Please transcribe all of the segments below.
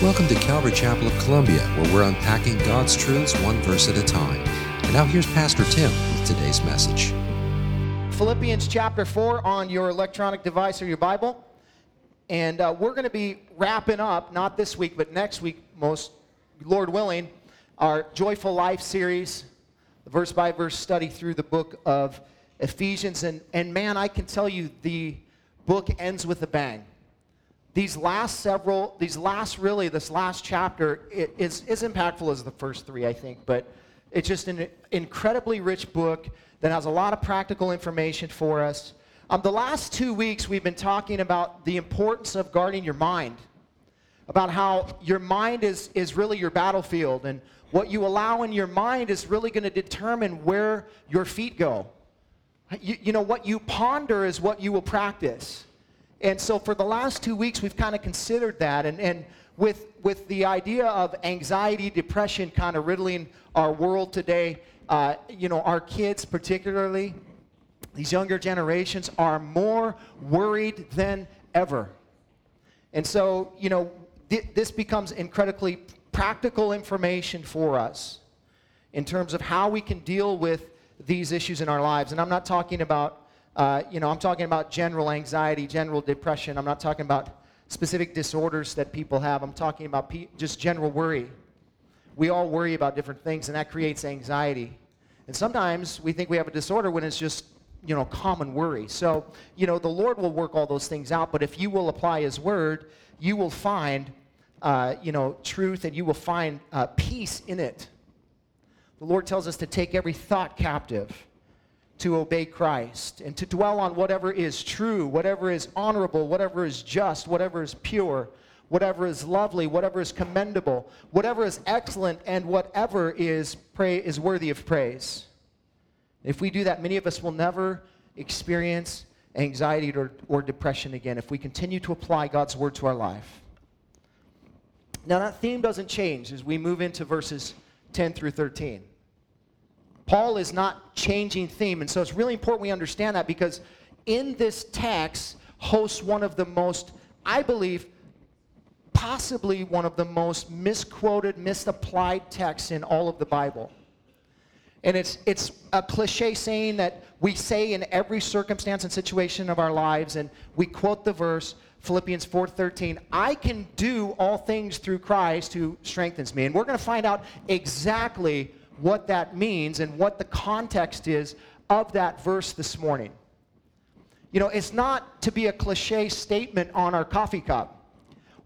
Welcome to Calvary Chapel of Columbia, where we're unpacking God's truths one verse at a time. And now here's Pastor Tim with today's message. Philippians chapter 4 on your electronic device or your Bible. And uh, we're going to be wrapping up, not this week, but next week, most Lord willing, our Joyful Life series, the verse by verse study through the book of Ephesians. And, and man, I can tell you the book ends with a bang these last several, these last really, this last chapter is as impactful as the first three, I think, but it's just an incredibly rich book that has a lot of practical information for us. Um, the last two weeks, we've been talking about the importance of guarding your mind, about how your mind is, is really your battlefield, and what you allow in your mind is really going to determine where your feet go. You, you know, what you ponder is what you will practice. And so for the last two weeks, we've kind of considered that. And, and with, with the idea of anxiety, depression kind of riddling our world today, uh, you know, our kids particularly, these younger generations are more worried than ever. And so, you know, th- this becomes incredibly practical information for us in terms of how we can deal with these issues in our lives. And I'm not talking about uh, you know, I'm talking about general anxiety, general depression. I'm not talking about specific disorders that people have. I'm talking about pe- just general worry. We all worry about different things, and that creates anxiety. And sometimes we think we have a disorder when it's just, you know, common worry. So, you know, the Lord will work all those things out, but if you will apply His word, you will find, uh, you know, truth and you will find uh, peace in it. The Lord tells us to take every thought captive to obey Christ and to dwell on whatever is true, whatever is honorable, whatever is just, whatever is pure, whatever is lovely, whatever is commendable, whatever is excellent, and whatever is, pray, is worthy of praise. If we do that, many of us will never experience anxiety or, or depression again if we continue to apply God's word to our life. Now, that theme doesn't change as we move into verses 10 through 13. Paul is not changing theme. And so it's really important we understand that because in this text hosts one of the most, I believe, possibly one of the most misquoted, misapplied texts in all of the Bible. And it's, it's a cliche saying that we say in every circumstance and situation of our lives, and we quote the verse, Philippians 4:13, I can do all things through Christ who strengthens me. And we're going to find out exactly what that means and what the context is of that verse this morning. You know, it's not to be a cliche statement on our coffee cup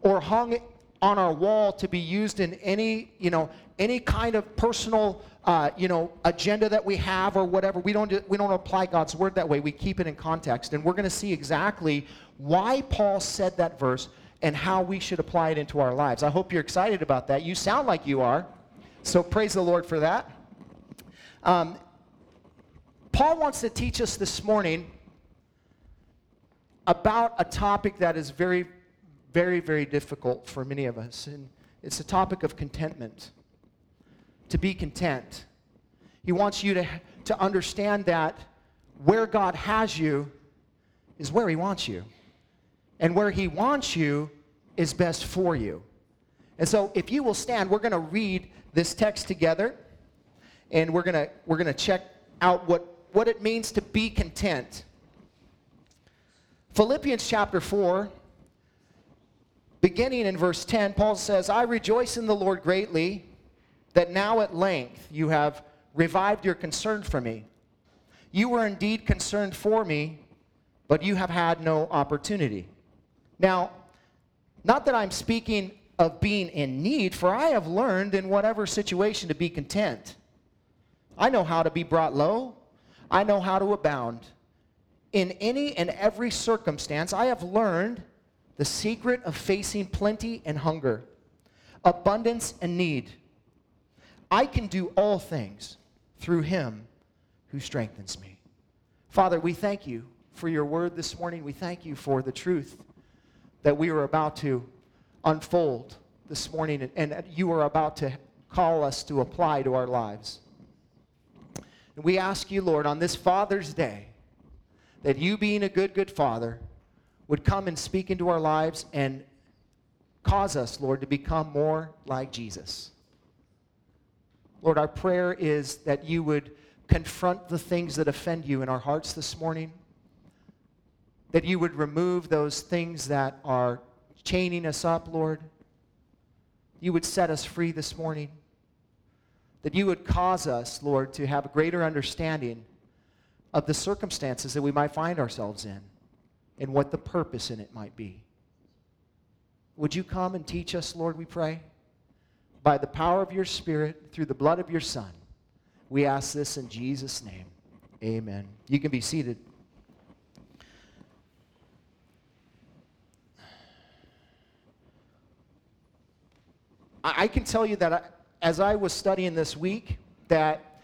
or hung on our wall to be used in any, you know, any kind of personal, uh, you know, agenda that we have or whatever. We don't, we don't apply God's word that way. We keep it in context. And we're going to see exactly why Paul said that verse and how we should apply it into our lives. I hope you're excited about that. You sound like you are. So praise the Lord for that. Um, Paul wants to teach us this morning about a topic that is very, very, very difficult for many of us. And it's the topic of contentment. To be content. He wants you to, to understand that where God has you is where He wants you. And where He wants you is best for you. And so, if you will stand, we're going to read this text together, and we're going to we're gonna check out what, what it means to be content. Philippians chapter 4, beginning in verse 10, Paul says, I rejoice in the Lord greatly that now at length you have revived your concern for me. You were indeed concerned for me, but you have had no opportunity. Now, not that I'm speaking of being in need, for I have learned in whatever situation to be content. I know how to be brought low, I know how to abound. In any and every circumstance, I have learned the secret of facing plenty and hunger, abundance and need. I can do all things through him who strengthens me. Father, we thank you for your word this morning. We thank you for the truth that we are about to unfold this morning and you are about to call us to apply to our lives. And we ask you, Lord, on this Father's Day, that you, being a good, good Father, would come and speak into our lives and cause us, Lord, to become more like Jesus. Lord, our prayer is that you would confront the things that offend you in our hearts this morning, that you would remove those things that are chaining us up, Lord. You would set us free this morning, that you would cause us, Lord, to have a greater understanding of the circumstances that we might find ourselves in and what the purpose in it might be. Would you come and teach us, Lord, we pray? By the power of your Spirit, through the blood of your Son. We ask this in Jesus' name. Amen. You can be seated. I can tell you that I, as I was studying this week, that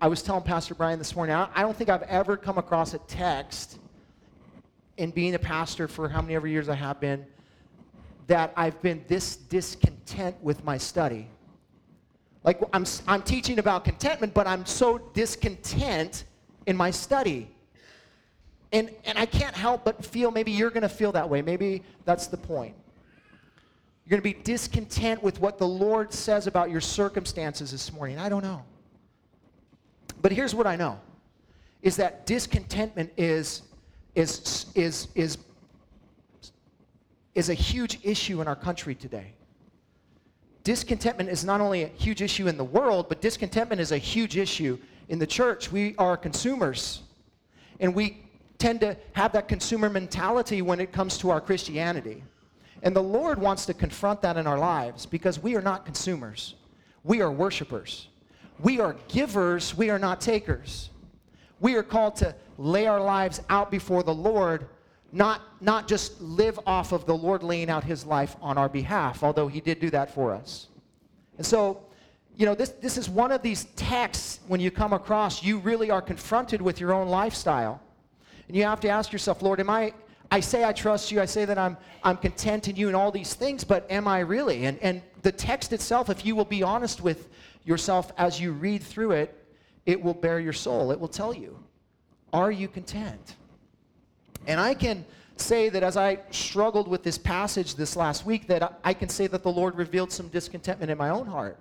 I was telling Pastor Brian this morning, I don't think I've ever come across a text in being a pastor for how many ever years I have been that I've been this discontent with my study. Like I'm, I'm teaching about contentment, but I'm so discontent in my study. And, and I can't help but feel maybe you're going to feel that way. Maybe that's the point. You're going to be discontent with what the Lord says about your circumstances this morning. I don't know. But here's what I know is that discontentment is, is, is, is, is a huge issue in our country today. Discontentment is not only a huge issue in the world, but discontentment is a huge issue in the church. We are consumers, and we tend to have that consumer mentality when it comes to our Christianity. And the Lord wants to confront that in our lives because we are not consumers. We are worshipers. We are givers. We are not takers. We are called to lay our lives out before the Lord, not, not just live off of the Lord laying out his life on our behalf, although he did do that for us. And so, you know, this, this is one of these texts when you come across, you really are confronted with your own lifestyle. And you have to ask yourself, Lord, am I, I say I trust you. I say that I'm, I'm content in you and all these things, but am I really? And, and the text itself, if you will be honest with yourself as you read through it, it will bare your soul. It will tell you, are you content? And I can say that as I struggled with this passage this last week, that I can say that the Lord revealed some discontentment in my own heart.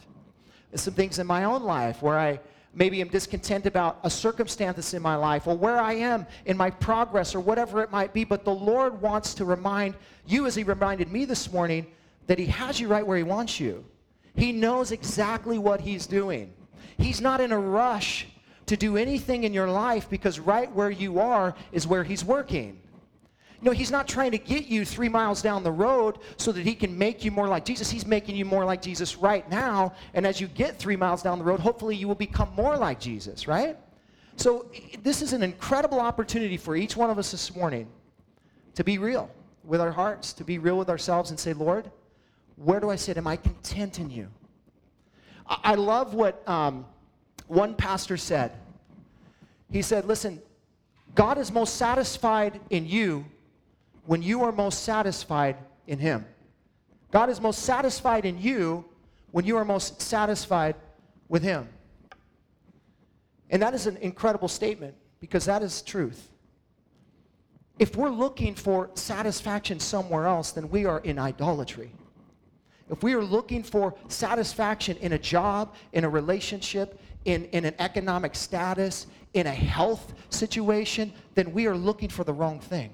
some things in my own life where I maybe I'm discontent about a circumstance that's in my life or where I am in my progress or whatever it might be. But the Lord wants to remind you, as He reminded me this morning, that He has you right where He wants you. He knows exactly what He's doing. He's not in a rush to do anything in your life because right where you are is where He's working. No, he's not trying to get you three miles down the road so that he can make you more like Jesus. He's making you more like Jesus right now. And as you get three miles down the road, hopefully you will become more like Jesus, right? So this is an incredible opportunity for each one of us this morning to be real with our hearts, to be real with ourselves and say, Lord, where do I sit? Am I content in you? I love what um, one pastor said. He said, Listen, God is most satisfied in you when you are most satisfied in Him. God is most satisfied in you when you are most satisfied with Him. And that is an incredible statement because that is truth. If we're looking for satisfaction somewhere else, then we are in idolatry. If we are looking for satisfaction in a job, in a relationship, in, in an economic status, in a health situation, then we are looking for the wrong thing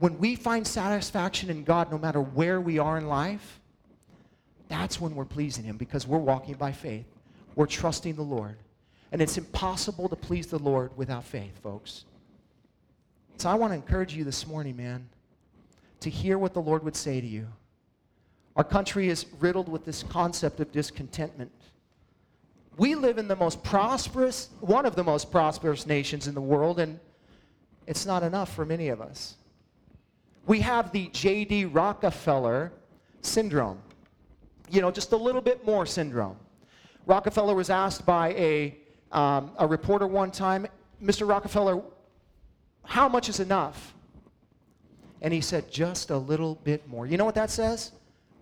when we find satisfaction in God, no matter where we are in life, that's when we're pleasing Him because we're walking by faith. We're trusting the Lord. And it's impossible to please the Lord without faith, folks. So I want to encourage you this morning, man, to hear what the Lord would say to you. Our country is riddled with this concept of discontentment. We live in the most prosperous, one of the most prosperous nations in the world, and it's not enough for many of us we have the J.D. Rockefeller syndrome. You know, just a little bit more syndrome. Rockefeller was asked by a, um, a reporter one time, Mr. Rockefeller, how much is enough? And he said, just a little bit more. You know what that says?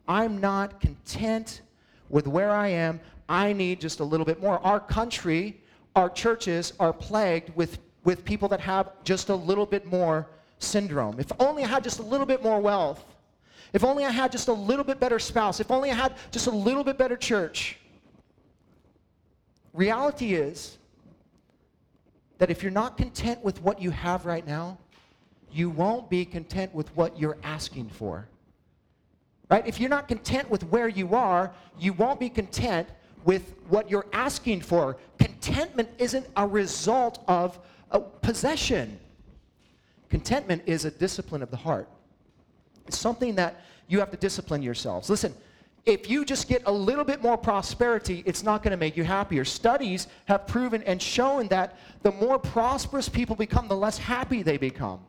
I'm not content with where I am. I need just a little bit more. Our country, our churches are plagued with, with people that have just a little bit more syndrome. If only I had just a little bit more wealth. If only I had just a little bit better spouse. If only I had just a little bit better church. Reality is that if you're not content with what you have right now, you won't be content with what you're asking for. Right? If you're not content with where you are, you won't be content with what you're asking for. Contentment isn't a result of a possession. Contentment is a discipline of the heart. It's something that you have to discipline yourselves. Listen, if you just get a little bit more prosperity, it's not going to make you happier. Studies have proven and shown that the more prosperous people become, the less happy they become.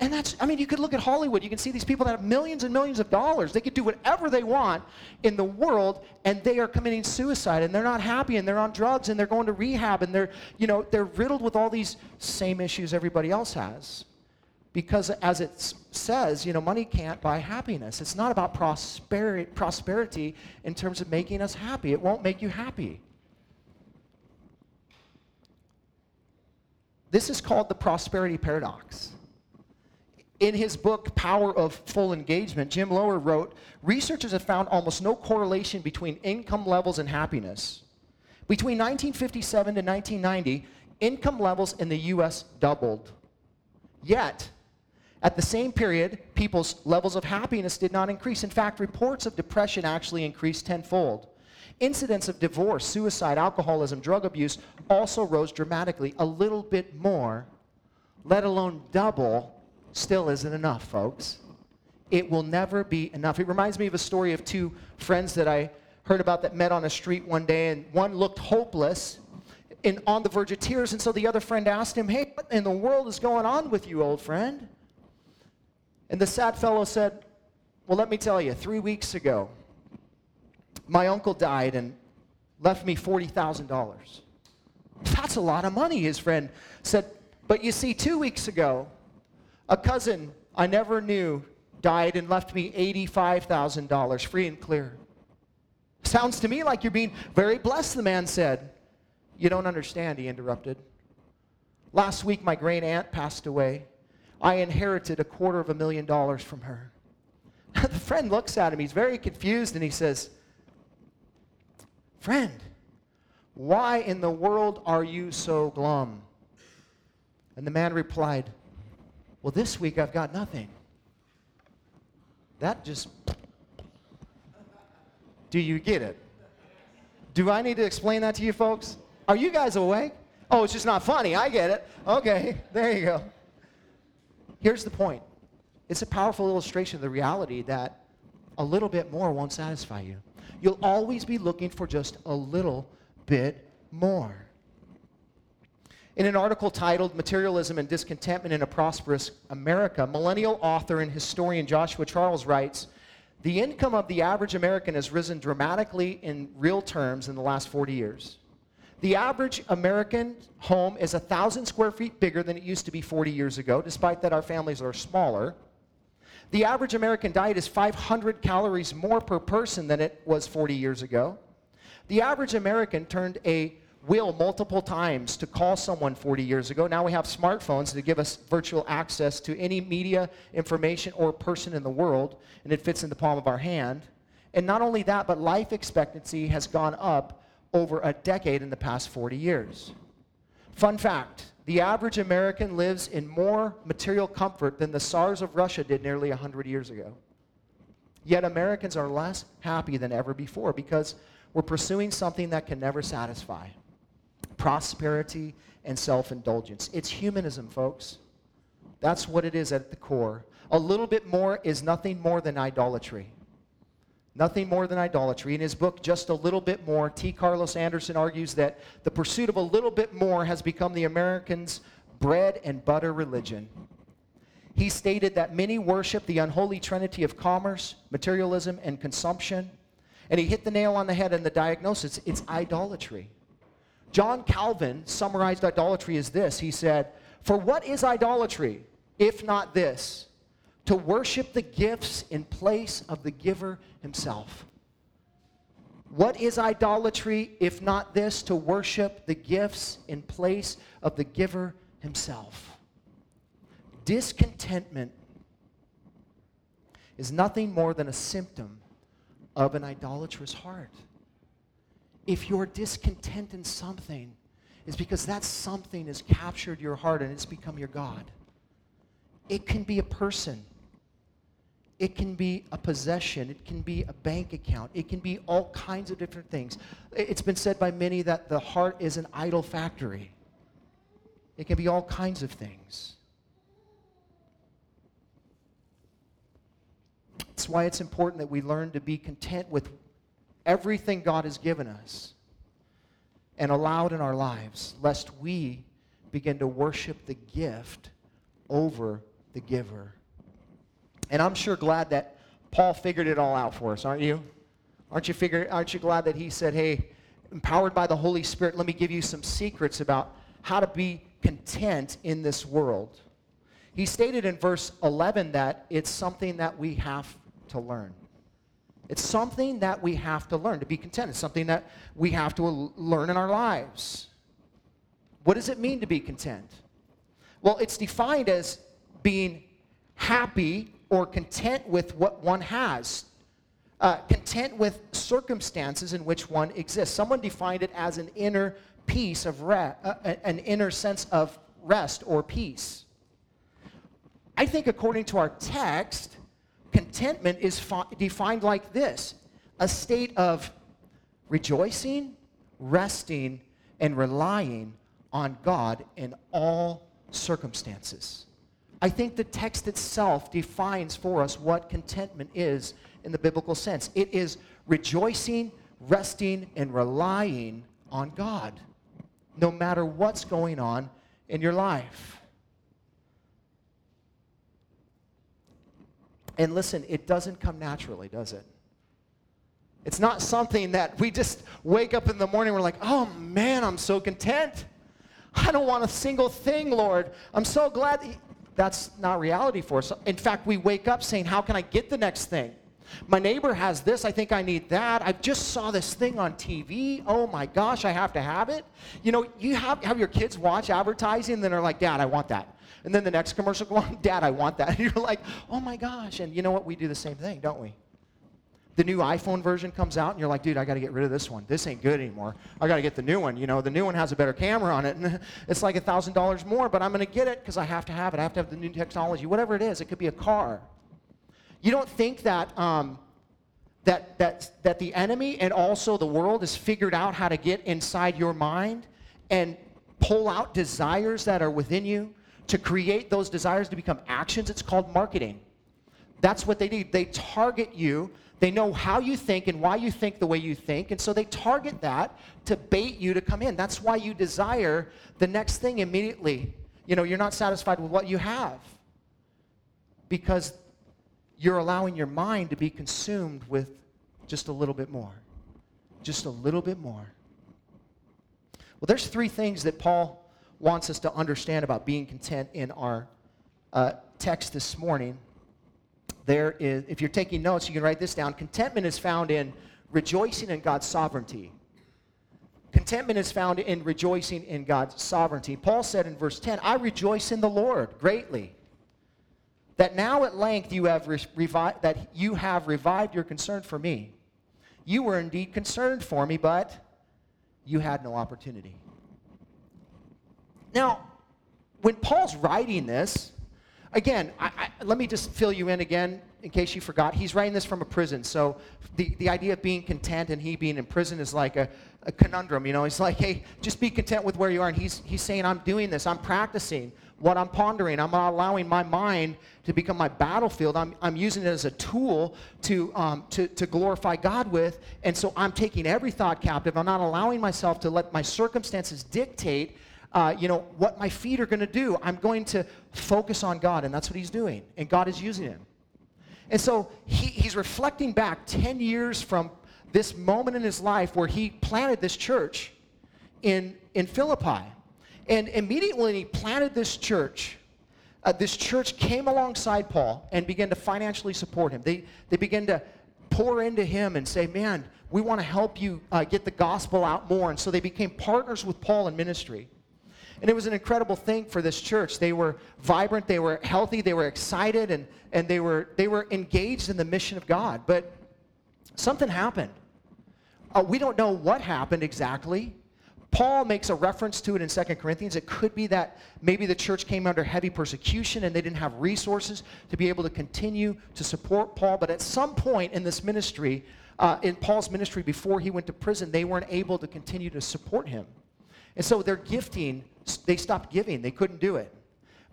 And that's, I mean, you could look at Hollywood. You can see these people that have millions and millions of dollars. They could do whatever they want in the world, and they are committing suicide, and they're not happy, and they're on drugs, and they're going to rehab, and they're, you know, they're riddled with all these same issues everybody else has. Because as it says, you know, money can't buy happiness. It's not about prosperity, prosperity in terms of making us happy. It won't make you happy. This is called the prosperity paradox. In his book, Power of Full Engagement, Jim Loehr wrote Researchers have found almost no correlation between income levels and happiness. Between 1957 to 1990, income levels in the US doubled. Yet, at the same period, people's levels of happiness did not increase. In fact, reports of depression actually increased tenfold. Incidents of divorce, suicide, alcoholism, drug abuse also rose dramatically, a little bit more, let alone double still isn't enough, folks. It will never be enough. It reminds me of a story of two friends that I heard about that met on a street one day, and one looked hopeless and on the verge of tears. And so the other friend asked him, Hey, what in the world is going on with you, old friend? And the sad fellow said, Well, let me tell you, three weeks ago, my uncle died and left me $40,000. That's a lot of money, his friend said. But you see, two weeks ago, a cousin I never knew died and left me $85,000 free and clear. Sounds to me like you're being very blessed, the man said. You don't understand, he interrupted. Last week, my great aunt passed away. I inherited a quarter of a million dollars from her. the friend looks at him. He's very confused and he says, Friend, why in the world are you so glum? And the man replied, well, this week I've got nothing. That just. Do you get it? Do I need to explain that to you folks? Are you guys awake? Oh, it's just not funny. I get it. Okay, there you go. Here's the point it's a powerful illustration of the reality that a little bit more won't satisfy you. You'll always be looking for just a little bit more. In an article titled Materialism and Discontentment in a Prosperous America, millennial author and historian Joshua Charles writes The income of the average American has risen dramatically in real terms in the last 40 years. The average American home is 1,000 square feet bigger than it used to be 40 years ago, despite that our families are smaller. The average American diet is 500 calories more per person than it was 40 years ago. The average American turned a will multiple times to call someone 40 years ago. Now we have smartphones to give us virtual access to any media, information, or person in the world, and it fits in the palm of our hand. And not only that, but life expectancy has gone up over a decade in the past 40 years. Fun fact the average American lives in more material comfort than the Tsars of Russia did nearly 100 years ago. Yet Americans are less happy than ever before because we're pursuing something that can never satisfy prosperity, and self indulgence. It's humanism, folks. That's what it is at the core. A little bit more is nothing more than idolatry. Nothing more than idolatry. In his book, Just a Little Bit More, T. Carlos Anderson argues that the pursuit of a little bit more has become the Americans' bread and butter religion. He stated that many worship the unholy trinity of commerce, materialism, and consumption. And he hit the nail on the head in the diagnosis it's idolatry. John Calvin summarized idolatry as this He said, For what is idolatry, if not this? To worship the gifts in place of the giver himself. What is idolatry, if not this? To worship the gifts in place of the giver himself. Discontentment is nothing more than a symptom of an idolatrous heart. If you're discontent in something, it's because that something has captured your heart and it's become your God. It can be a person. It can be a possession. It can be a bank account. It can be all kinds of different things. It's been said by many that the heart is an idol factory. It can be all kinds of things. That's why it's important that we learn to be content with everything God has given us and allowed in our lives, lest we begin to worship the gift over the giver. And I'm sure glad that Paul figured it all out for us, aren't you? Aren't you figure, aren't you glad that he said, "Hey, empowered by the Holy Spirit, let me give you some secrets about how to be content in this world." He stated in verse 11 that it's something that we have to learn. It's something that we have to learn to be content. It's something that we have to learn in our lives. What does it mean to be content? Well, it's defined as being happy or content with what one has, uh, content with circumstances in which one exists. Someone defined it as an inner peace of rest, uh, an inner sense of rest or peace. I think according to our text, contentment is fi- defined like this a state of rejoicing, resting, and relying on God in all circumstances. I think the text itself defines for us what contentment is in the biblical sense. It is rejoicing, resting, and relying on God, no matter what's going on in your life. And listen, it doesn't come naturally, does it? It's not something that we just wake up in the morning, we're like, oh man, I'm so content. I don't want a single thing, Lord. I'm so glad that's not reality for us. In fact, we wake up saying, How can I get the next thing? My neighbor has this. I think I need that. I just saw this thing on TV. Oh my gosh, I have to have it. You know, you have, have your kids watch advertising, and then they're like, Dad, I want that. And then the next commercial go on, Dad, I want that. And you're like, Oh my gosh. And you know what? We do the same thing, don't we? the new iPhone version comes out, and you're like, dude, I got to get rid of this one. This ain't good anymore. I got to get the new one. You know, the new one has a better camera on it, and it's like a thousand dollars more, but I'm going to get it because I have to have it. I have to have the new technology. Whatever it is, it could be a car. You don't think that um, that that that the enemy and also the world has figured out how to get inside your mind and pull out desires that are within you to create those desires to become actions. It's called marketing. That's what they do. They target you they know how you think and why you think the way you think, and so they target that to bait you to come in. That's why you desire the next thing immediately. You know, you're not satisfied with what you have because you're allowing your mind to be consumed with just a little bit more. Just a little bit more. Well, there's three things that Paul wants us to understand about being content in our uh, text this morning there is, if you're taking notes, you can write this down. Contentment is found in rejoicing in God's sovereignty. Contentment is found in rejoicing in God's sovereignty. Paul said in verse 10, I rejoice in the Lord greatly. That now at length you have revived, that you have revived your concern for me. You were indeed concerned for me, but you had no opportunity. Now, when Paul's writing this, again, I, I, let me just fill you in again in case you forgot. He's writing this from a prison. So the, the idea of being content and he being in prison is like a, a conundrum. You know, he's like, hey, just be content with where you are. And he's, he's saying, I'm doing this. I'm practicing what I'm pondering. I'm allowing my mind to become my battlefield. I'm, I'm using it as a tool to, um, to, to glorify God with. And so I'm taking every thought captive. I'm not allowing myself to let my circumstances dictate uh, you know, what my feet are going to do. I'm going to focus on God, and that's what he's doing. And God is using him. And so he, he's reflecting back 10 years from this moment in his life where he planted this church in, in Philippi. And immediately when he planted this church, uh, this church came alongside Paul and began to financially support him. They, they began to pour into him and say, Man, we want to help you uh, get the gospel out more. And so they became partners with Paul in ministry. And it was an incredible thing for this church. They were vibrant, they were healthy, they were excited, and, and they, were, they were engaged in the mission of God. But something happened. Uh, we don't know what happened exactly. Paul makes a reference to it in 2 Corinthians. It could be that maybe the church came under heavy persecution and they didn't have resources to be able to continue to support Paul. But at some point in this ministry, uh, in Paul's ministry before he went to prison, they weren't able to continue to support him. And so their gifting, they stopped giving. They couldn't do it.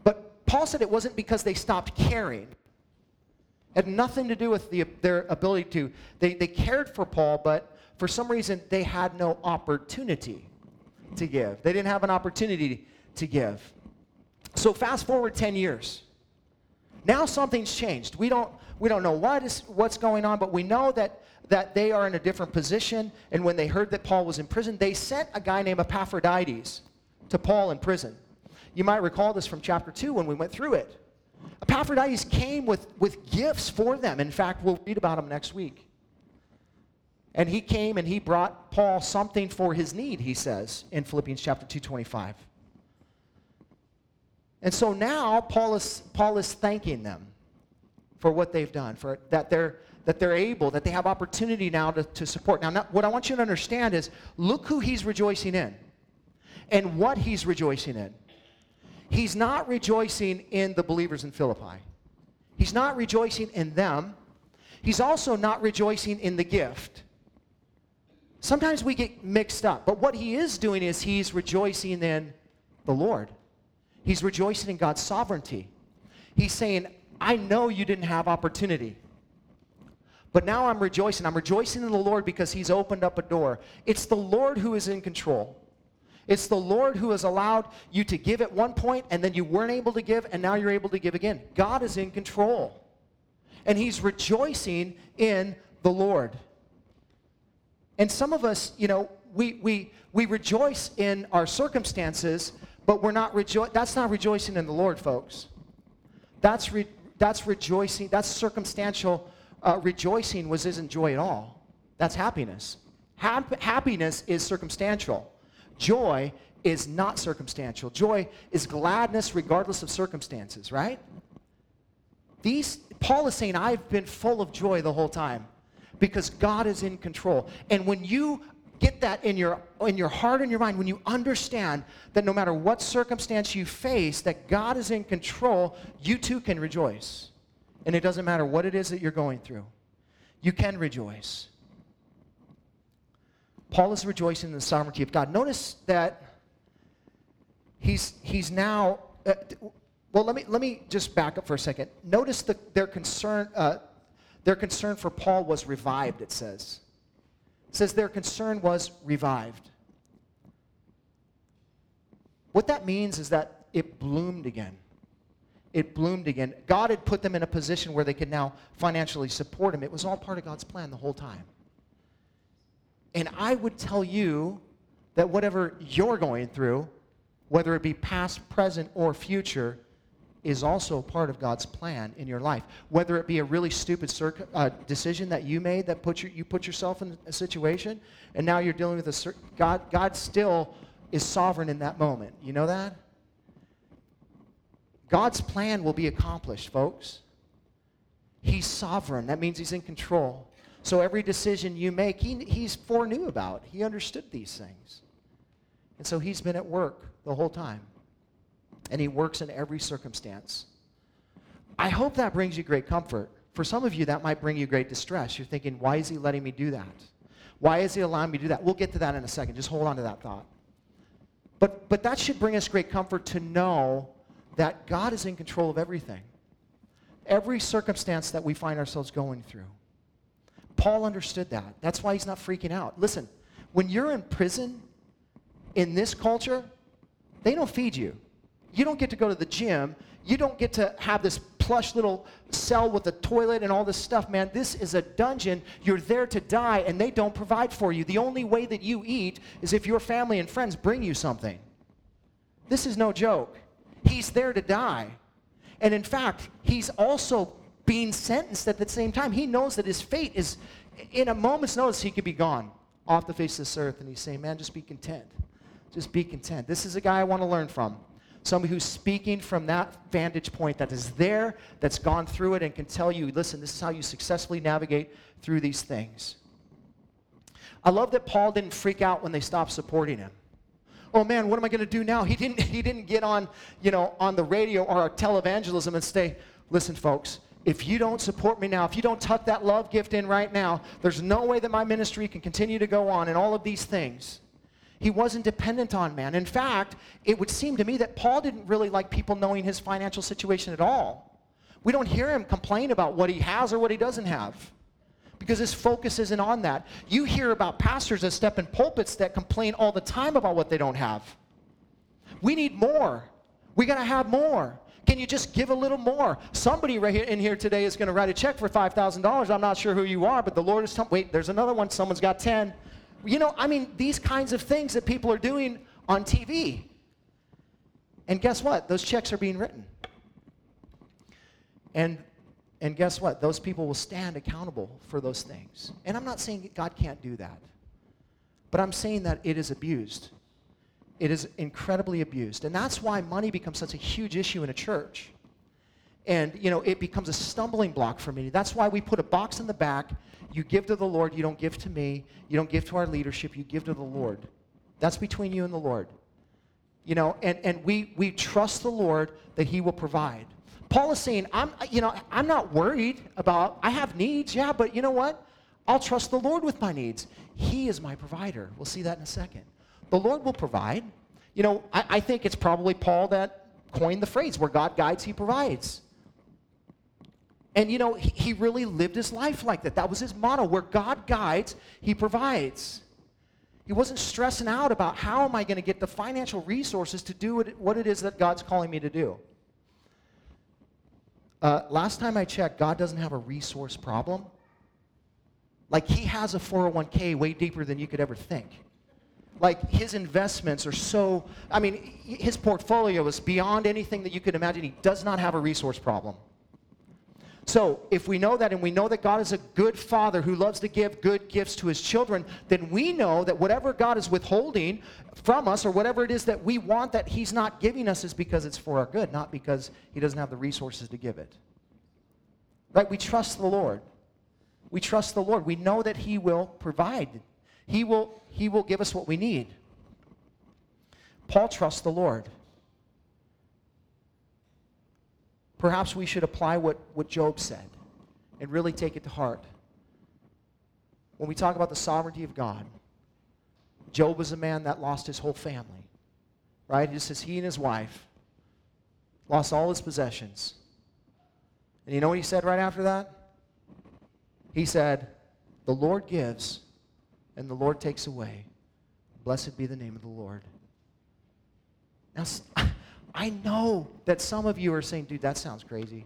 But Paul said it wasn't because they stopped caring. It had nothing to do with the, their ability to. They, they cared for Paul, but for some reason they had no opportunity to give. They didn't have an opportunity to give. So fast forward 10 years. Now something's changed. We don't, we don't know what is, what's going on, but we know that, that they are in a different position. And when they heard that Paul was in prison, they sent a guy named Epaphroditus to Paul in prison. You might recall this from chapter 2 when we went through it. Epaphroditus came with, with gifts for them. In fact, we'll read about him next week. And he came and he brought Paul something for his need, he says in Philippians chapter 2:25. And so now Paul is, Paul is thanking them for what they've done, for that they're that they're able, that they have opportunity now to, to support. Now, now, what I want you to understand is look who he's rejoicing in and what he's rejoicing in. He's not rejoicing in the believers in Philippi. He's not rejoicing in them. He's also not rejoicing in the gift. Sometimes we get mixed up, but what he is doing is he's rejoicing in the Lord. He's rejoicing in God's sovereignty. He's saying, I know you didn't have opportunity. But now I'm rejoicing. I'm rejoicing in the Lord because He's opened up a door. It's the Lord who is in control. It's the Lord who has allowed you to give at one point and then you weren't able to give and now you're able to give again. God is in control. And He's rejoicing in the Lord. And some of us, you know, we, we, we rejoice in our circumstances, but we're not rejoicing. That's not rejoicing in the Lord, folks. That's, re- that's rejoicing. That's circumstantial uh, rejoicing was isn't joy at all. That's happiness. Hap- happiness is circumstantial. Joy is not circumstantial. Joy is gladness regardless of circumstances, right? These Paul is saying, I've been full of joy the whole time because God is in control. And when you get that in your in your heart and your mind when you understand that no matter what circumstance you face that God is in control, you too can rejoice. And it doesn't matter what it is that you're going through. You can rejoice. Paul is rejoicing in the sovereignty of God. Notice that he's he's now uh, well let me let me just back up for a second. Notice the, their concern uh, their concern for Paul was revived, it says. It says their concern was revived. What that means is that it bloomed again. It bloomed again. God had put them in a position where they could now financially support him. It was all part of God's plan the whole time. And I would tell you that whatever you're going through, whether it be past, present, or future, is also part of God's plan in your life. Whether it be a really stupid circ- uh, decision that you made that put your, you put yourself in a situation, and now you're dealing with a God. God still is sovereign in that moment. You know that? God's plan will be accomplished, folks. He's sovereign. That means He's in control. So every decision you make, he, He's foreknew about. He understood these things. And so He's been at work the whole time and He works in every circumstance. I hope that brings you great comfort. For some of you, that might bring you great distress. You're thinking, why is He letting me do that? Why is He allowing me to do that? We'll get to that in a second. Just hold on to that thought. But, but that should bring us great comfort to know that God is in control of everything. Every circumstance that we find ourselves going through. Paul understood that. That's why he's not freaking out. Listen, when you're in prison in this culture, they don't feed you. You don't get to go to the gym. You don't get to have this plush little cell with a toilet and all this stuff, man. This is a dungeon. You're there to die, and they don't provide for you. The only way that you eat is if your family and friends bring you something. This is no joke. He's there to die. And in fact, he's also being sentenced at the same time. He knows that his fate is, in a moment's notice, he could be gone off the face of this earth. And he's saying, man, just be content. Just be content. This is a guy I want to learn from. Somebody who's speaking from that vantage point that is there, that's gone through it, and can tell you, listen, this is how you successfully navigate through these things. I love that Paul didn't freak out when they stopped supporting him. Oh man, what am I going to do now? He didn't, he didn't get on, you know, on the radio or televangelism and say, listen, folks, if you don't support me now, if you don't tuck that love gift in right now, there's no way that my ministry can continue to go on and all of these things. He wasn't dependent on man. In fact, it would seem to me that Paul didn't really like people knowing his financial situation at all. We don't hear him complain about what he has or what he doesn't have because his focus isn't on that. You hear about pastors that step in pulpits that complain all the time about what they don't have. We need more. We got to have more. Can you just give a little more? Somebody right here in here today is going to write a check for $5,000. I'm not sure who you are, but the Lord is telling, wait, there's another one. Someone's got 10. You know, I mean, these kinds of things that people are doing on TV. And guess what? Those checks are being written. And, and guess what? Those people will stand accountable for those things. And I'm not saying God can't do that, but I'm saying that it is abused. It is incredibly abused. And that's why money becomes such a huge issue in a church. And, you know, it becomes a stumbling block for me. That's why we put a box in the back you give to the Lord, you don't give to me. You don't give to our leadership, you give to the Lord. That's between you and the Lord. You know, and, and we, we trust the Lord that He will provide. Paul is saying, I'm, you know, I'm not worried about, I have needs, yeah, but you know what? I'll trust the Lord with my needs. He is my provider. We'll see that in a second. The Lord will provide. You know, I, I think it's probably Paul that coined the phrase where God guides, He provides. And you know, he, he really lived his life like that. That was his motto where God guides, he provides. He wasn't stressing out about how am I going to get the financial resources to do what it is that God's calling me to do. Uh, last time I checked, God doesn't have a resource problem. Like he has a 401k way deeper than you could ever think. Like his investments are so, I mean, his portfolio is beyond anything that you could imagine. He does not have a resource problem. So, if we know that and we know that God is a good father who loves to give good gifts to his children, then we know that whatever God is withholding from us or whatever it is that we want that he's not giving us is because it's for our good, not because he doesn't have the resources to give it. Right? We trust the Lord. We trust the Lord. We know that he will provide. He will he will give us what we need. Paul trusts the Lord. Perhaps we should apply what, what Job said and really take it to heart. When we talk about the sovereignty of God, Job was a man that lost his whole family, right? It just says he and his wife lost all his possessions. And you know what he said right after that? He said, The Lord gives and the Lord takes away. Blessed be the name of the Lord. Now, I know that some of you are saying, dude, that sounds crazy.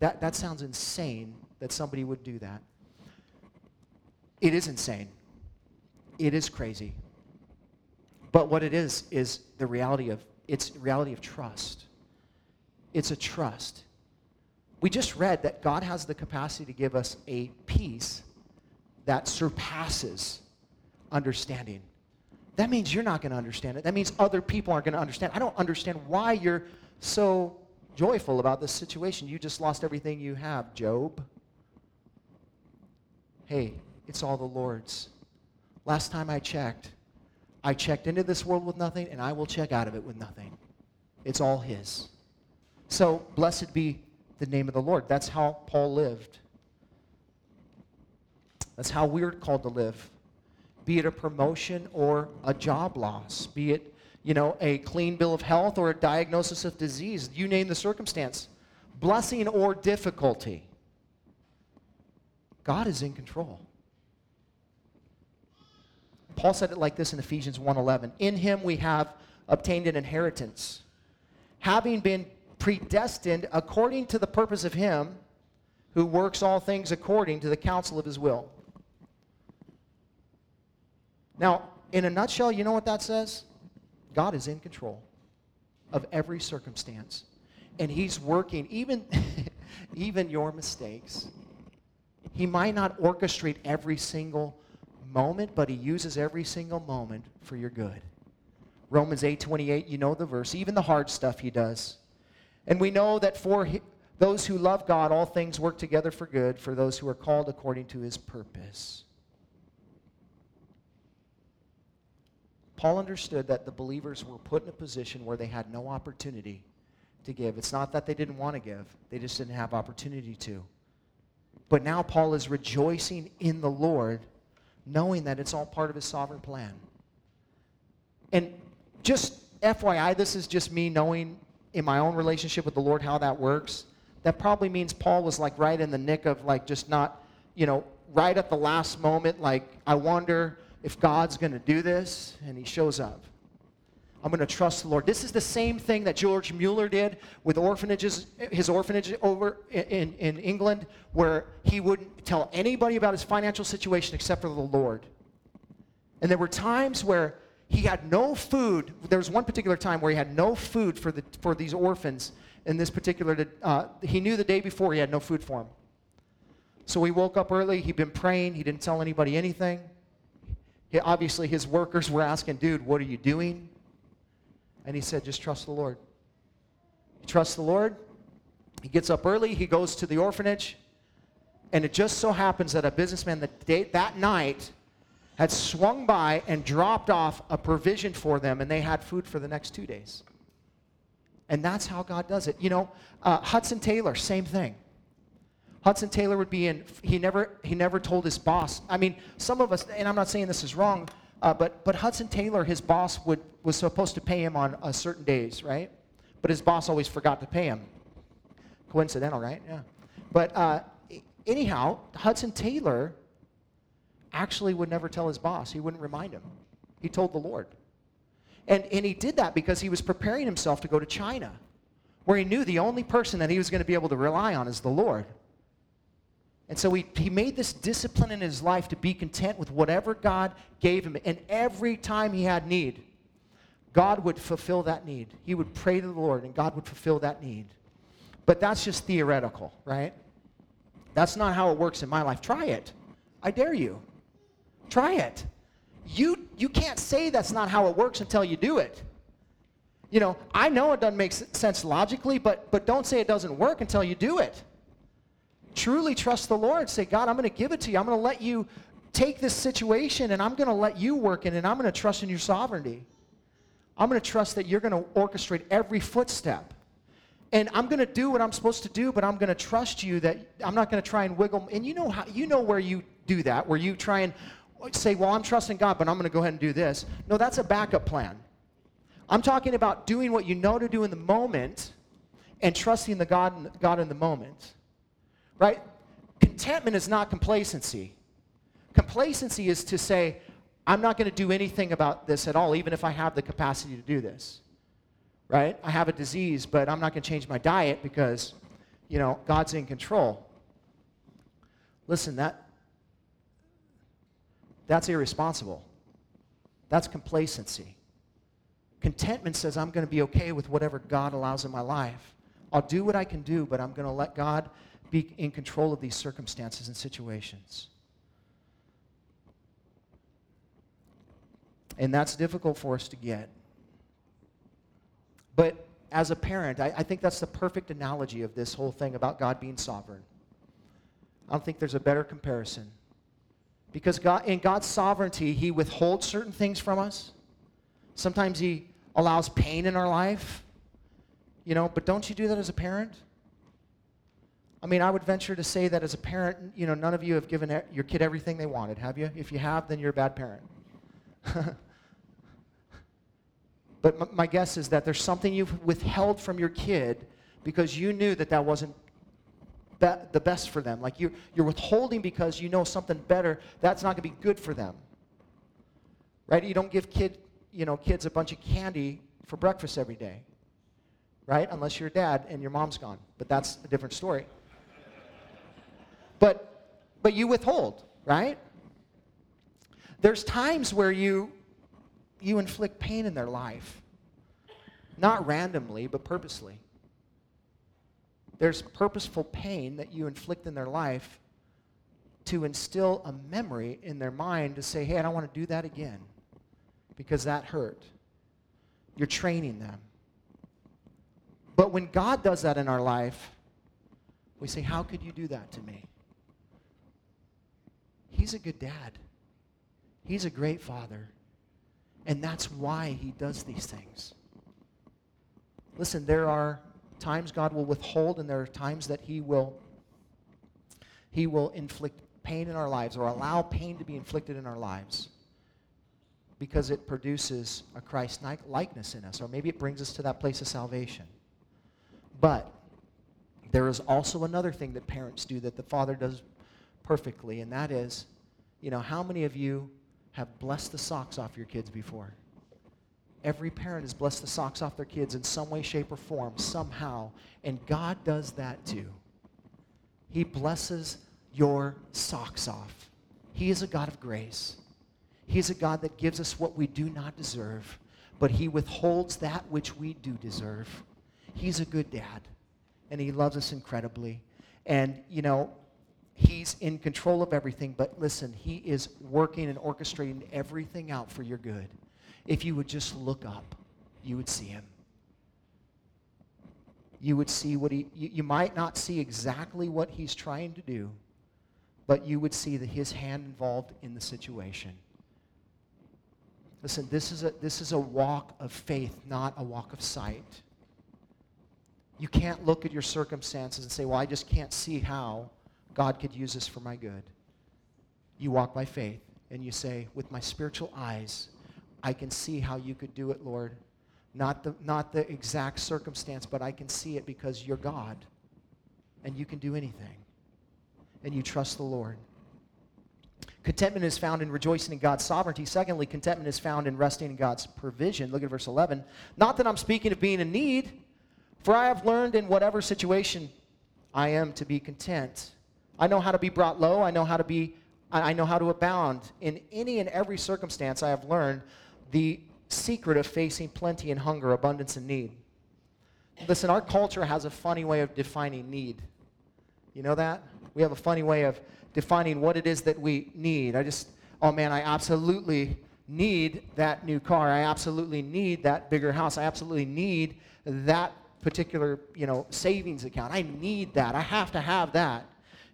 That, that sounds insane that somebody would do that. It is insane. It is crazy. But what it is, is the reality of, it's reality of trust. It's a trust. We just read that God has the capacity to give us a peace that surpasses understanding that means you're not going to understand it. That means other people aren't going to understand. I don't understand why you're so joyful about this situation. You just lost everything you have, Job. Hey, it's all the Lord's. Last time I checked, I checked into this world with nothing, and I will check out of it with nothing. It's all His. So, blessed be the name of the Lord. That's how Paul lived. That's how we're called to live be it a promotion or a job loss, be it you know, a clean bill of health or a diagnosis of disease. You name the circumstance. Blessing or difficulty. God is in control. Paul said it like this in Ephesians 1:11. In him we have obtained an inheritance, having been predestined according to the purpose of him who works all things according to the counsel of his will. Now, in a nutshell, you know what that says? God is in control of every circumstance. And he's working even even your mistakes. He might not orchestrate every single moment, but he uses every single moment for your good. Romans 8:28, you know the verse, even the hard stuff he does. And we know that for those who love God, all things work together for good for those who are called according to his purpose. Paul understood that the believers were put in a position where they had no opportunity to give. It's not that they didn't want to give, they just didn't have opportunity to. But now Paul is rejoicing in the Lord, knowing that it's all part of his sovereign plan. And just FYI, this is just me knowing in my own relationship with the Lord how that works. That probably means Paul was like right in the nick of like just not, you know, right at the last moment, like, I wonder if God's going to do this, and he shows up. I'm going to trust the Lord. This is the same thing that George Mueller did with orphanages, his orphanage over in, in England, where he wouldn't tell anybody about his financial situation except for the Lord. And there were times where he had no food. There was one particular time where he had no food for, the, for these orphans. In this particular, uh, he knew the day before he had no food for them. So he woke up early. He'd been praying. He didn't tell anybody anything. He, obviously, his workers were asking, dude, what are you doing? And he said, just trust the Lord. He trusts the Lord. He gets up early. He goes to the orphanage. And it just so happens that a businessman that, day, that night had swung by and dropped off a provision for them, and they had food for the next two days. And that's how God does it. You know, uh, Hudson Taylor, same thing. Hudson Taylor would be in, he never, he never told his boss. I mean, some of us, and I'm not saying this is wrong, uh, but, but Hudson Taylor, his boss, would, was supposed to pay him on uh, certain days, right? But his boss always forgot to pay him. Coincidental, right? Yeah. But uh, anyhow, Hudson Taylor actually would never tell his boss. He wouldn't remind him. He told the Lord. And, and he did that because he was preparing himself to go to China, where he knew the only person that he was going to be able to rely on is the Lord. And so he, he made this discipline in his life to be content with whatever God gave him. And every time he had need, God would fulfill that need. He would pray to the Lord, and God would fulfill that need. But that's just theoretical, right? That's not how it works in my life. Try it. I dare you. Try it. You, you can't say that's not how it works until you do it. You know, I know it doesn't make sense logically, but, but don't say it doesn't work until you do it. Truly trust the Lord. Say, God, I'm going to give it to you. I'm going to let you take this situation and I'm going to let you work in it. And I'm going to trust in your sovereignty. I'm going to trust that you're going to orchestrate every footstep. And I'm going to do what I'm supposed to do, but I'm going to trust you that I'm not going to try and wiggle. And you know how you know where you do that, where you try and say, well, I'm trusting God, but I'm going to go ahead and do this. No, that's a backup plan. I'm talking about doing what you know to do in the moment and trusting the God, God in the moment. Right? Contentment is not complacency. Complacency is to say, I'm not going to do anything about this at all, even if I have the capacity to do this. Right? I have a disease, but I'm not going to change my diet because, you know, God's in control. Listen, that, that's irresponsible. That's complacency. Contentment says, I'm going to be okay with whatever God allows in my life. I'll do what I can do, but I'm going to let God be in control of these circumstances and situations. And that's difficult for us to get. But as a parent, I, I, think that's the perfect analogy of this whole thing about God being sovereign. I don't think there's a better comparison. Because God, in God's sovereignty, He withholds certain things from us. Sometimes He allows pain in our life. You know, but don't you do that as a parent? I mean, I would venture to say that as a parent, you know, none of you have given your kid everything they wanted, have you? If you have, then you're a bad parent. but my guess is that there's something you've withheld from your kid because you knew that that wasn't be- the best for them. Like you're, you're withholding because you know something better that's not going to be good for them. Right? You don't give kid, you know, kids a bunch of candy for breakfast every day. Right? Unless you're a dad and your mom's gone. But that's a different story. But but you withhold, right? There's times where you you inflict pain in their life. Not randomly, but purposely. There's purposeful pain that you inflict in their life to instill a memory in their mind to say, hey, I don't want to do that again because that hurt. You're training them. But when God does that in our life, we say, How could you do that to me? He's a good dad. He's a great father. And that's why he does these things. Listen, there are times God will withhold, and there are times that he will he will inflict pain in our lives or allow pain to be inflicted in our lives because it produces a Christ likeness in us, or maybe it brings us to that place of salvation. But there is also another thing that parents do that the father does perfectly, and that is, you know, how many of you have blessed the socks off your kids before? Every parent has blessed the socks off their kids in some way, shape, or form, somehow. And God does that too. He blesses your socks off. He is a God of grace. He is a God that gives us what we do not deserve, but He withholds that which we do deserve. He's a good dad, and He loves us incredibly. And, you know, He's in control of everything, but listen, He is working and orchestrating everything out for your good. If you would just look up, you would see Him you would see what he, you, you, might not see exactly what he's trying to do, but you would see that his hand involved in the situation. Listen, this is a, this is a walk of faith, not a walk of sight. You can't look at your circumstances and say, well, I just can't see how God could use this for my good. You walk by faith and you say, with my spiritual eyes, I can see how you could do it, Lord. Not the, not the exact circumstance, but I can see it because you're God and you can do anything. And you trust the Lord. Contentment is found in rejoicing in God's sovereignty. Secondly, contentment is found in resting in God's provision. Look at verse 11. Not that I'm speaking of being in need, for I have learned in whatever situation I am to be content. I know how to be brought low. I know how to be I know how to abound. In any and every circumstance I have learned the secret of facing plenty and hunger, abundance and need. Listen, our culture has a funny way of defining need. You know that? We have a funny way of defining what it is that we need. I just, oh man, I absolutely need that new car. I absolutely need that bigger house. I absolutely need that particular, you know, savings account. I need that. I have to have that.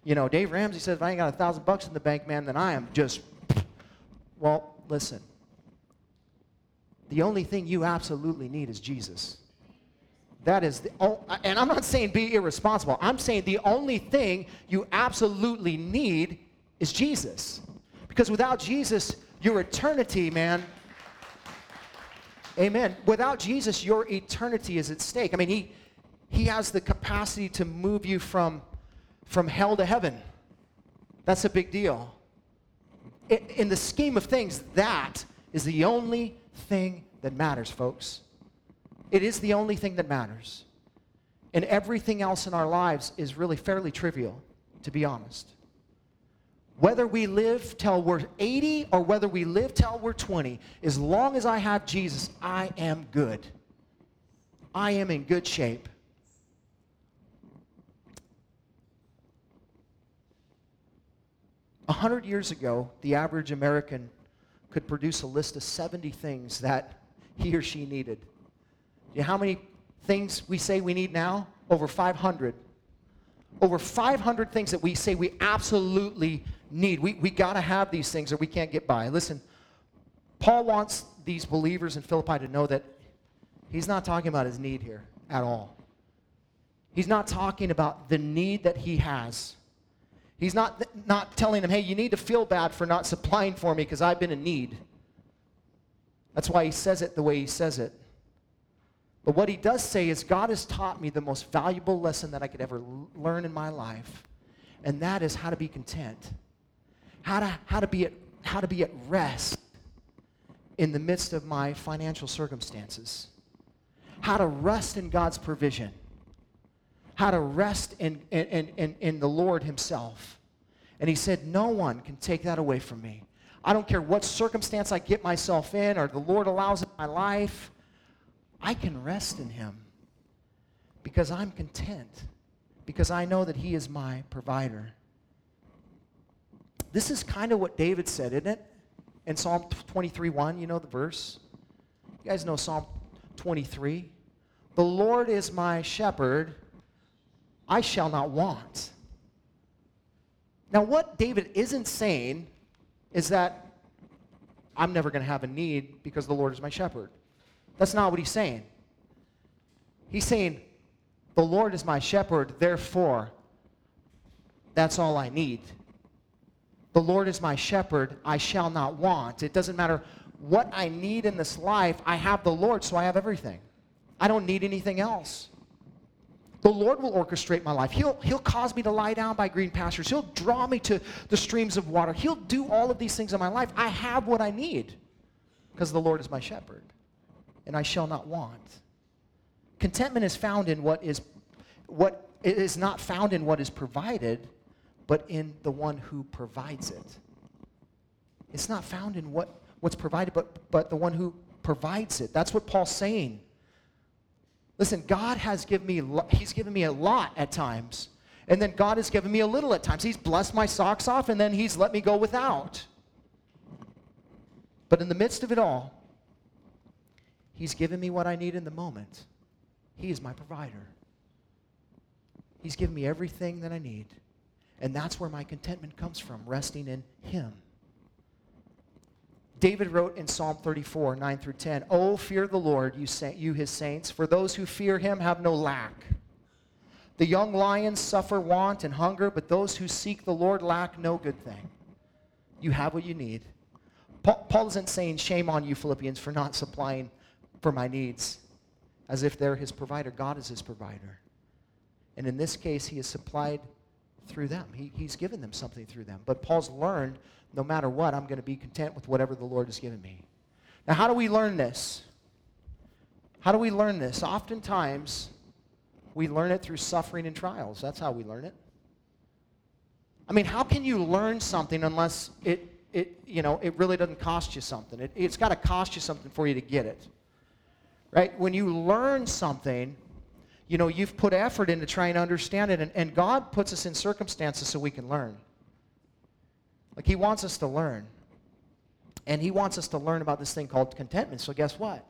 You know, Dave Ramsey says if I ain't got a thousand bucks in the bank, man, then I am just, well, listen. The only thing you absolutely need is Jesus. That is the, oh, and I'm not saying be irresponsible. I'm saying the only thing you absolutely need is Jesus. Because without Jesus, your eternity, man, amen. Without Jesus, your eternity is at stake. I mean, he, he has the capacity to move you from, from hell to heaven. That's a big deal. In, the scheme of things, that is the only thing that matters, folks. It is the only thing that matters. And everything else in our lives is really fairly trivial, to be honest. Whether we live till we're 80 or whether we live till we're 20, as long as I have Jesus, I am good. I am in good shape. A hundred years ago, the average American could produce a list of 70 things that he or she needed. You know how many things we say we need now? Over 500. Over 500 things that we say we absolutely need. We, we got to have these things or we can't get by. Listen, Paul wants these believers in Philippi to know that he's not talking about his need here at all. He's not talking about the need that he has. He's not, not telling them, hey, you need to feel bad for not supplying for me because I've been in need. That's why he says it the way he says it. But what he does say is, God has taught me the most valuable lesson that I could ever learn in my life, and that is how to be content, how to, how to, be, at, how to be at rest in the midst of my financial circumstances, how to rest in God's provision how to rest in, in, in, in the Lord Himself. And He said, No one can take that away from me. I don't care what circumstance I get myself in or the Lord allows in my life, I can rest in Him because I'm content, because I know that He is my provider. This is kind of what David said, isn't it? In Psalm 23 1, you know the verse? You guys know Psalm 23. The Lord is my shepherd, I shall not want. Now, what David isn't saying is that I'm never going to have a need because the Lord is my shepherd. That's not what he's saying. He's saying, The Lord is my shepherd, therefore, that's all I need. The Lord is my shepherd, I shall not want. It doesn't matter what I need in this life, I have the Lord, so I have everything. I don't need anything else. The Lord will orchestrate my life. He'll, he'll cause me to lie down by green pastures. He'll draw me to the streams of water. He'll do all of these things in my life. I have what I need because the Lord is my shepherd, and I shall not want. Contentment is found in what is what it is not found in what is provided, but in the one who provides it. It's not found in what, what's provided, but, but the one who provides it. That's what Paul's saying. Listen, God has given me, he's given me a lot at times. And then God has given me a little at times. He's blessed my socks off and then he's let me go without. But in the midst of it all, he's given me what I need in the moment. He is my provider. He's given me everything that I need. And that's where my contentment comes from, resting in him. David wrote in Psalm 34, 9 through 10, Oh, fear the Lord, you, sa- you his saints, for those who fear him have no lack. The young lions suffer want and hunger, but those who seek the Lord lack no good thing. You have what you need. Paul, Paul isn't saying, Shame on you, Philippians, for not supplying for my needs, as if they're his provider. God is his provider. And in this case, he has supplied through them. He, he's given them something through them. But Paul's learned no matter what, I'm going to be content with whatever the Lord has given me. Now, how do we learn this? How do we learn this? Oftentimes, we learn it through suffering and trials. That's how we learn it. I mean, how can you learn something unless it, it, you know, it really doesn't cost you something? It, it's got to cost you something for you to get it. Right? When you learn something, you know, you've put effort into trying to understand it, and, and God puts us in circumstances so we can learn. Like He wants us to learn. And He wants us to learn about this thing called contentment. So guess what?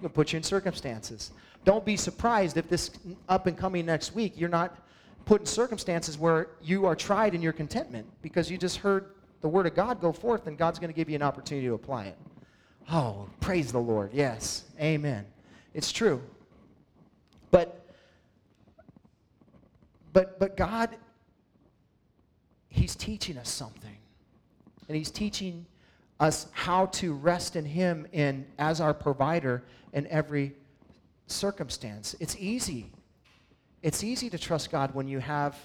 Going put you in circumstances. Don't be surprised if this up and coming next week, you're not put in circumstances where you are tried in your contentment because you just heard the word of God go forth and God's going to give you an opportunity to apply it. Oh, praise the Lord. Yes. Amen. It's true. But but but God he's teaching us something. And he's teaching us how to rest in him in as our provider in every circumstance. It's easy. It's easy to trust God when you have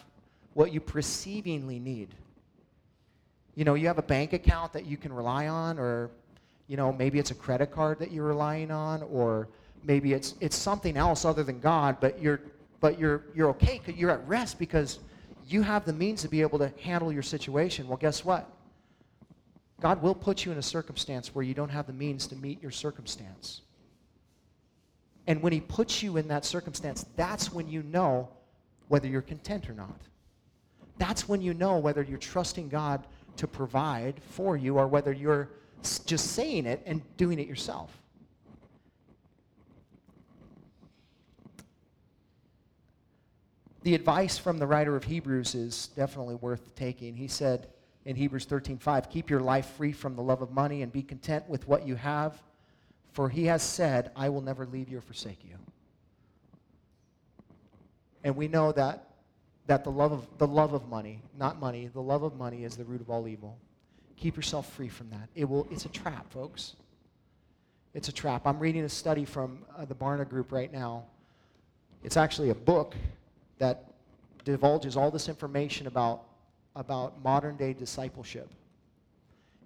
what you perceivingly need. You know, you have a bank account that you can rely on or you know, maybe it's a credit card that you're relying on or maybe it's it's something else other than God, but you're but you're you're okay you're at rest because you have the means to be able to handle your situation. Well, guess what? God will put you in a circumstance where you don't have the means to meet your circumstance. And when He puts you in that circumstance, that's when you know whether you're content or not. That's when you know whether you're trusting God to provide for you or whether you're just saying it and doing it yourself. the advice from the writer of Hebrews is definitely worth taking. He said in Hebrews 13:5, "Keep your life free from the love of money and be content with what you have, for he has said, I will never leave you or forsake you." And we know that that the love of the love of money, not money, the love of money is the root of all evil. Keep yourself free from that. It will it's a trap, folks. It's a trap. I'm reading a study from uh, the Barna Group right now. It's actually a book that divulges all this information about, about modern day discipleship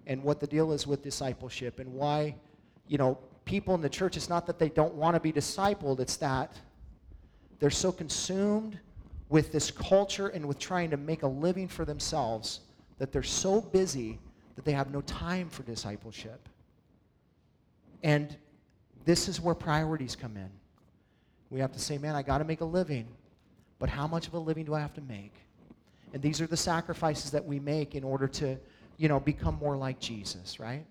and what the deal is with discipleship and why, you know, people in the church, it's not that they don't want to be discipled, it's that they're so consumed with this culture and with trying to make a living for themselves that they're so busy that they have no time for discipleship. And this is where priorities come in. We have to say, man, I got to make a living but how much of a living do I have to make? And these are the sacrifices that we make in order to, you know, become more like Jesus, right?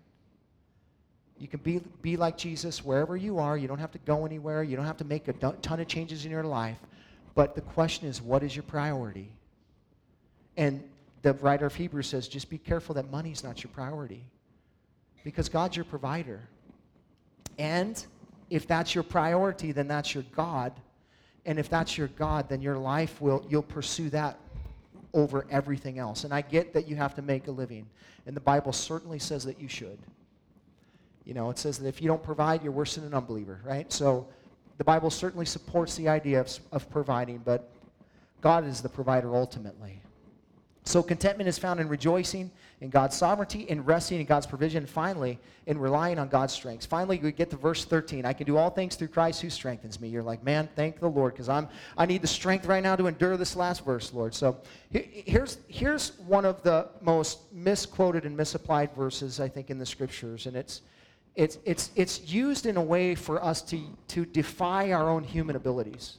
You can be, be like Jesus wherever you are. You don't have to go anywhere. You don't have to make a ton of changes in your life. But the question is, what is your priority? And the writer of Hebrews says, just be careful that money's not your priority. Because God's your provider. And if that's your priority, then that's your God. And if that's your God, then your life will, you'll pursue that over everything else. And I get that you have to make a living. And the Bible certainly says that you should. You know, it says that if you don't provide, you're worse than an unbeliever, right? So the Bible certainly supports the idea of, of providing, but God is the provider ultimately. So contentment is found in rejoicing in God's sovereignty, in resting in God's provision, and finally, in relying on God's strength. Finally, we get to verse 13. I can do all things through Christ who strengthens me. You're like, man, thank the Lord, because I'm I need the strength right now to endure this last verse, Lord. So here's here's one of the most misquoted and misapplied verses, I think, in the scriptures, and it's it's, it's, it's used in a way for us to, to defy our own human abilities.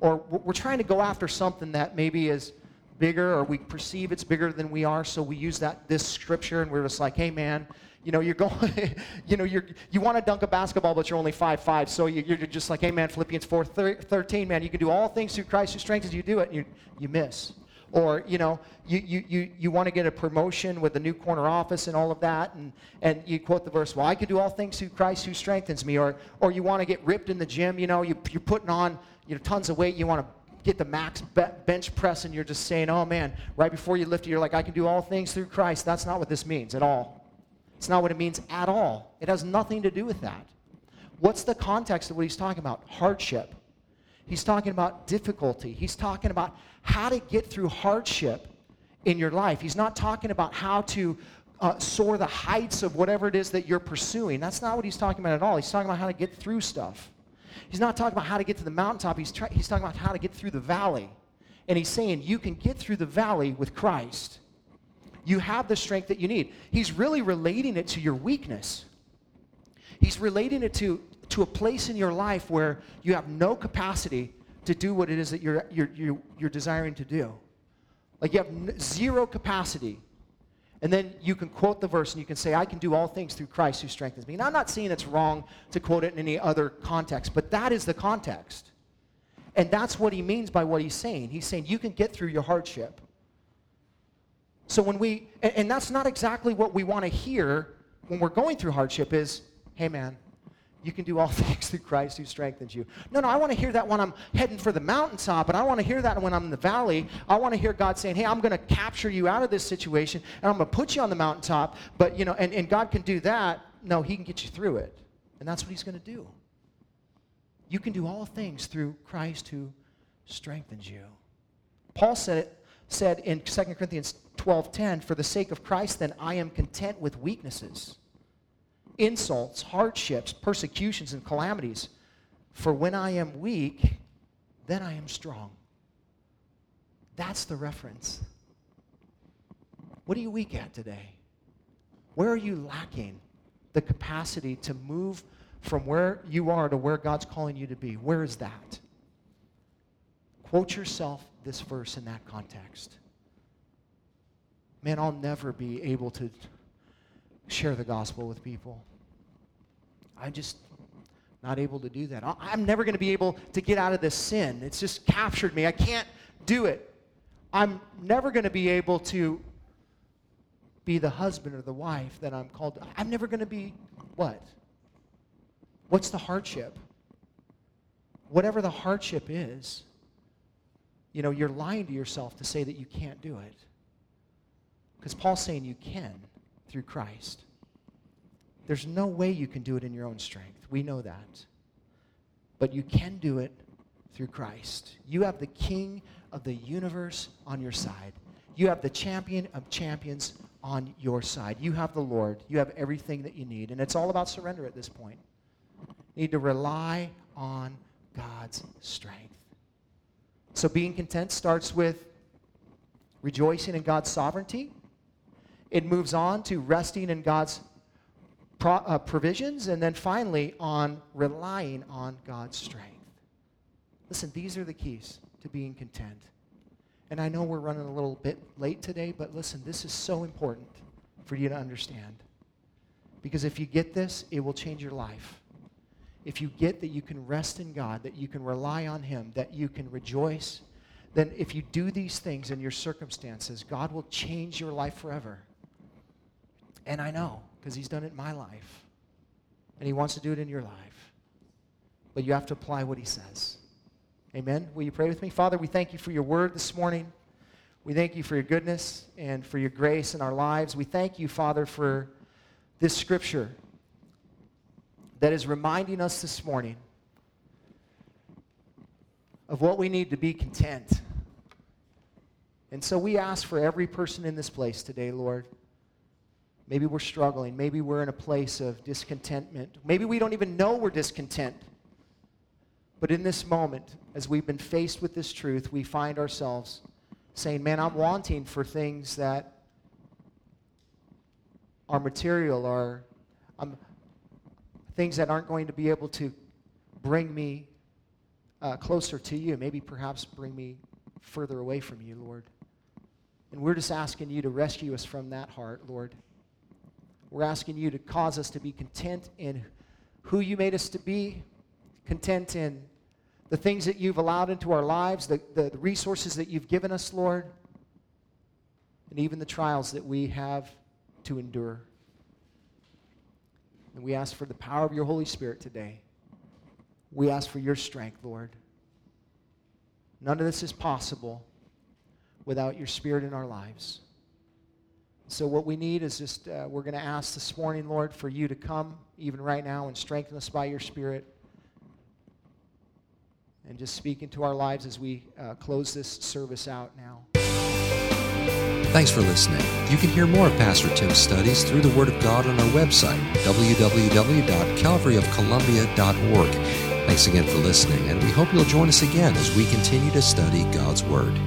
Or we're trying to go after something that maybe is bigger or we perceive it's bigger than we are, so we use that this scripture and we're just like, hey man, you know, you're going, you know, you're, you want to dunk a basketball, but you're only five five. So you, are just like, hey man, Philippians 4 13, man, you can do all things through Christ who strengthens you do it, and you, you miss. Or, you know, you, you, you, you want to get a promotion with the new corner office and all of that, and, and you quote the verse, well, I can do all things through Christ who strengthens me. Or, or you want to get ripped in the gym, you know, you, you're putting on you know, tons of weight, you want to get the max bench press, and you're just saying, oh man, right before you lift it, you're like, I can do all things through Christ. That's not what this means at all. It's not what it means at all. It has nothing to do with that. What's the context of what he's talking about? Hardship. He's talking about difficulty. He's talking about how to get through hardship in your life. He's not talking about how to uh, soar the heights of whatever it is that you're pursuing. That's not what he's talking about at all. He's talking about how to get through stuff. He's not talking about how to get to the mountaintop. He's, try- he's talking about how to get through the valley. And he's saying you can get through the valley with Christ. You have the strength that you need. He's really relating it to your weakness. He's relating it to to a place in your life where you have no capacity to do what it is that you're, you're, you're, you're desiring to do. Like you have zero capacity. And then you can quote the verse and you can say, I can do all things through Christ who strengthens me. And I'm not saying it's wrong to quote it in any other context, but that is the context. And that's what he means by what he's saying. He's saying you can get through your hardship. So when we, and, and that's not exactly what we want to hear when we're going through hardship is, hey man, you can do all things through Christ who strengthens you. No, no, I want to hear that when I'm heading for the mountaintop, and I want to hear that when I'm in the valley. I want to hear God saying, hey, I'm going to capture you out of this situation, and I'm going to put you on the mountaintop. But, you know, and, and God can do that. No, he can get you through it. And that's what he's going to do. You can do all things through Christ who strengthens you. Paul said it said in 2 Corinthians 12:10, "For the sake of Christ then I am content with weaknesses." Insults, hardships, persecutions, and calamities. For when I am weak, then I am strong. That's the reference. What are you weak at today? Where are you lacking the capacity to move from where you are to where God's calling you to be? Where is that? Quote yourself this verse in that context. Man, I'll never be able to share the gospel with people. I'm just not able to do that. I'm never going to be able to get out of this sin. It's just captured me. I can't do it. I'm never going to be able to be the husband or the wife that I'm called. To. I'm never going to be what? What's the hardship? Whatever the hardship is, you know, you're lying to yourself to say that you can't do it. Because Paul's saying you can through Christ. There's no way you can do it in your own strength. We know that. But you can do it through Christ. You have the King of the universe on your side. You have the champion of champions on your side. You have the Lord. You have everything that you need. And it's all about surrender at this point. You need to rely on God's strength. So being content starts with rejoicing in God's sovereignty. It moves on to resting in God's pro, uh, provisions, and then finally on relying on God's strength. Listen, these are the keys to being content. And I know we're running a little bit late today, but listen, this is so important for you to understand. Because if you get this, it will change your life. If you get that you can rest in God, that you can rely on Him, that you can rejoice, then if you do these things in your circumstances, God will change your life forever. And I know, because He's done it in my life. And He wants to do it in your life. But you have to apply what He says. Amen. Will you pray with me? Father, we thank you for your word this morning. We thank you for your goodness and for your grace in our lives. We thank you, Father, for this scripture that is reminding us this morning of what we need to be content. And so we ask for every person in this place today, Lord. Maybe we're struggling. Maybe we're in a place of discontentment. Maybe we don't even know we're discontent. But in this moment, as we've been faced with this truth, we find ourselves saying, Man, I'm wanting for things that are material, are um, things that aren't going to be able to bring me uh, closer to you, maybe perhaps bring me further away from you, Lord. And we're just asking you to rescue us from that heart, Lord. We're asking you to cause us to be content in who you made us to be, content in the things that you've allowed into our lives, the, the, the resources that you've given us, Lord, and even the trials that we have to endure. And we ask for the power of your Holy Spirit today. We ask for your strength, Lord. None of this is possible without your Spirit in our lives. So, what we need is just, uh, we're going to ask this morning, Lord, for you to come even right now and strengthen us by your Spirit. And just speak into our lives as we uh, close this service out now. Thanks for listening. You can hear more of Pastor Tim's studies through the Word of God on our website, www.calvaryofcolumbia.org. Thanks again for listening, and we hope you'll join us again as we continue to study God's Word.